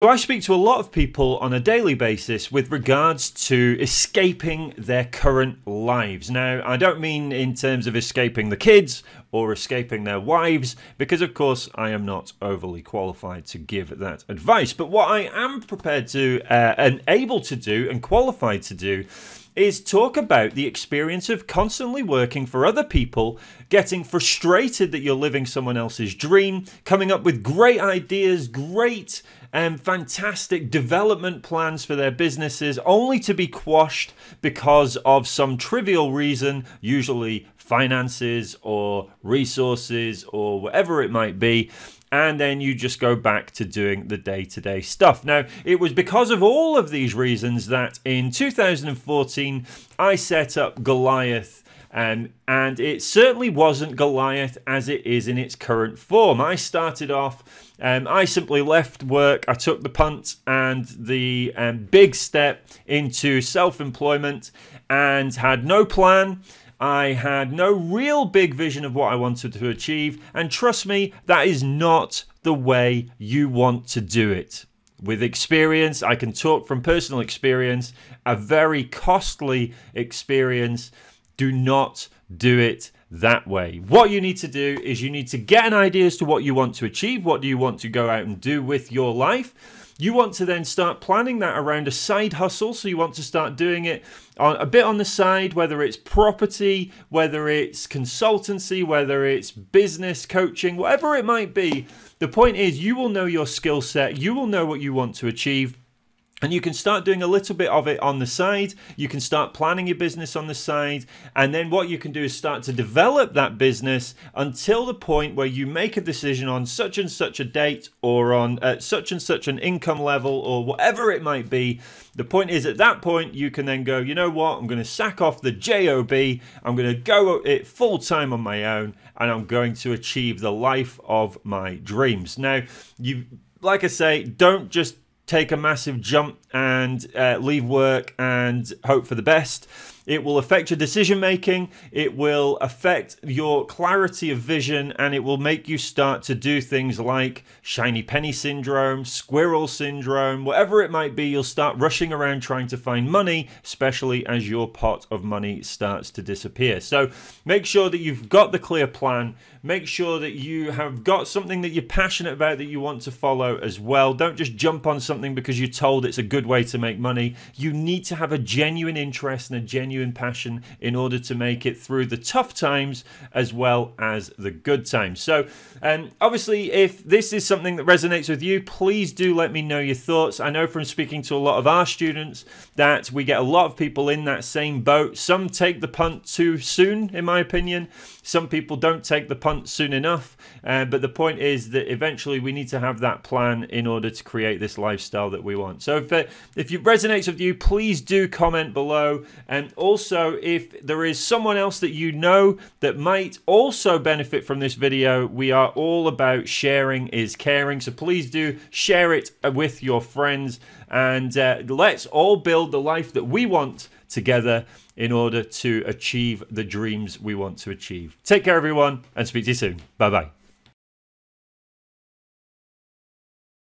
So I speak to a lot of people on a daily basis with regards to escaping their current lives. Now, I don't mean in terms of escaping the kids or escaping their wives, because of course I am not overly qualified to give that advice. But what I am prepared to uh, and able to do and qualified to do is talk about the experience of constantly working for other people, getting frustrated that you're living someone else's dream, coming up with great ideas, great and um, fantastic development plans for their businesses, only to be quashed because of some trivial reason, usually finances or resources or whatever it might be and then you just go back to doing the day to day stuff. Now, it was because of all of these reasons that in 2014 I set up Goliath. Um, and it certainly wasn't Goliath as it is in its current form. I started off, um, I simply left work, I took the punt and the um, big step into self employment and had no plan. I had no real big vision of what I wanted to achieve, and trust me, that is not the way you want to do it. With experience, I can talk from personal experience, a very costly experience. Do not do it that way. What you need to do is you need to get an idea as to what you want to achieve, what do you want to go out and do with your life you want to then start planning that around a side hustle. So you want to start doing it on, a bit on the side, whether it's property, whether it's consultancy, whether it's business coaching, whatever it might be. The point is, you will know your skill set, you will know what you want to achieve and you can start doing a little bit of it on the side. You can start planning your business on the side. And then what you can do is start to develop that business until the point where you make a decision on such and such a date or on uh, such and such an income level or whatever it might be. The point is, at that point, you can then go, you know what? I'm going to sack off the JOB. I'm going to go it full time on my own and I'm going to achieve the life of my dreams. Now, you, like I say, don't just take a massive jump and uh, leave work and hope for the best. It will affect your decision making, it will affect your clarity of vision, and it will make you start to do things like shiny penny syndrome, squirrel syndrome, whatever it might be. You'll start rushing around trying to find money, especially as your pot of money starts to disappear. So make sure that you've got the clear plan. Make sure that you have got something that you're passionate about that you want to follow as well. Don't just jump on something because you're told it's a good way to make money. You need to have a genuine interest and a genuine genuine passion in order to make it through the tough times as well as the good times. So, um, obviously, if this is something that resonates with you, please do let me know your thoughts. I know from speaking to a lot of our students that we get a lot of people in that same boat. Some take the punt too soon, in my opinion. Some people don't take the punt soon enough. Uh, but the point is that eventually we need to have that plan in order to create this lifestyle that we want. So if it, if it resonates with you, please do comment below. And also, if there is someone else that you know that might also benefit from this video, we are all about sharing is caring. So please do share it with your friends and uh, let's all build the life that we want together in order to achieve the dreams we want to achieve. Take care, everyone, and speak to you soon. Bye bye.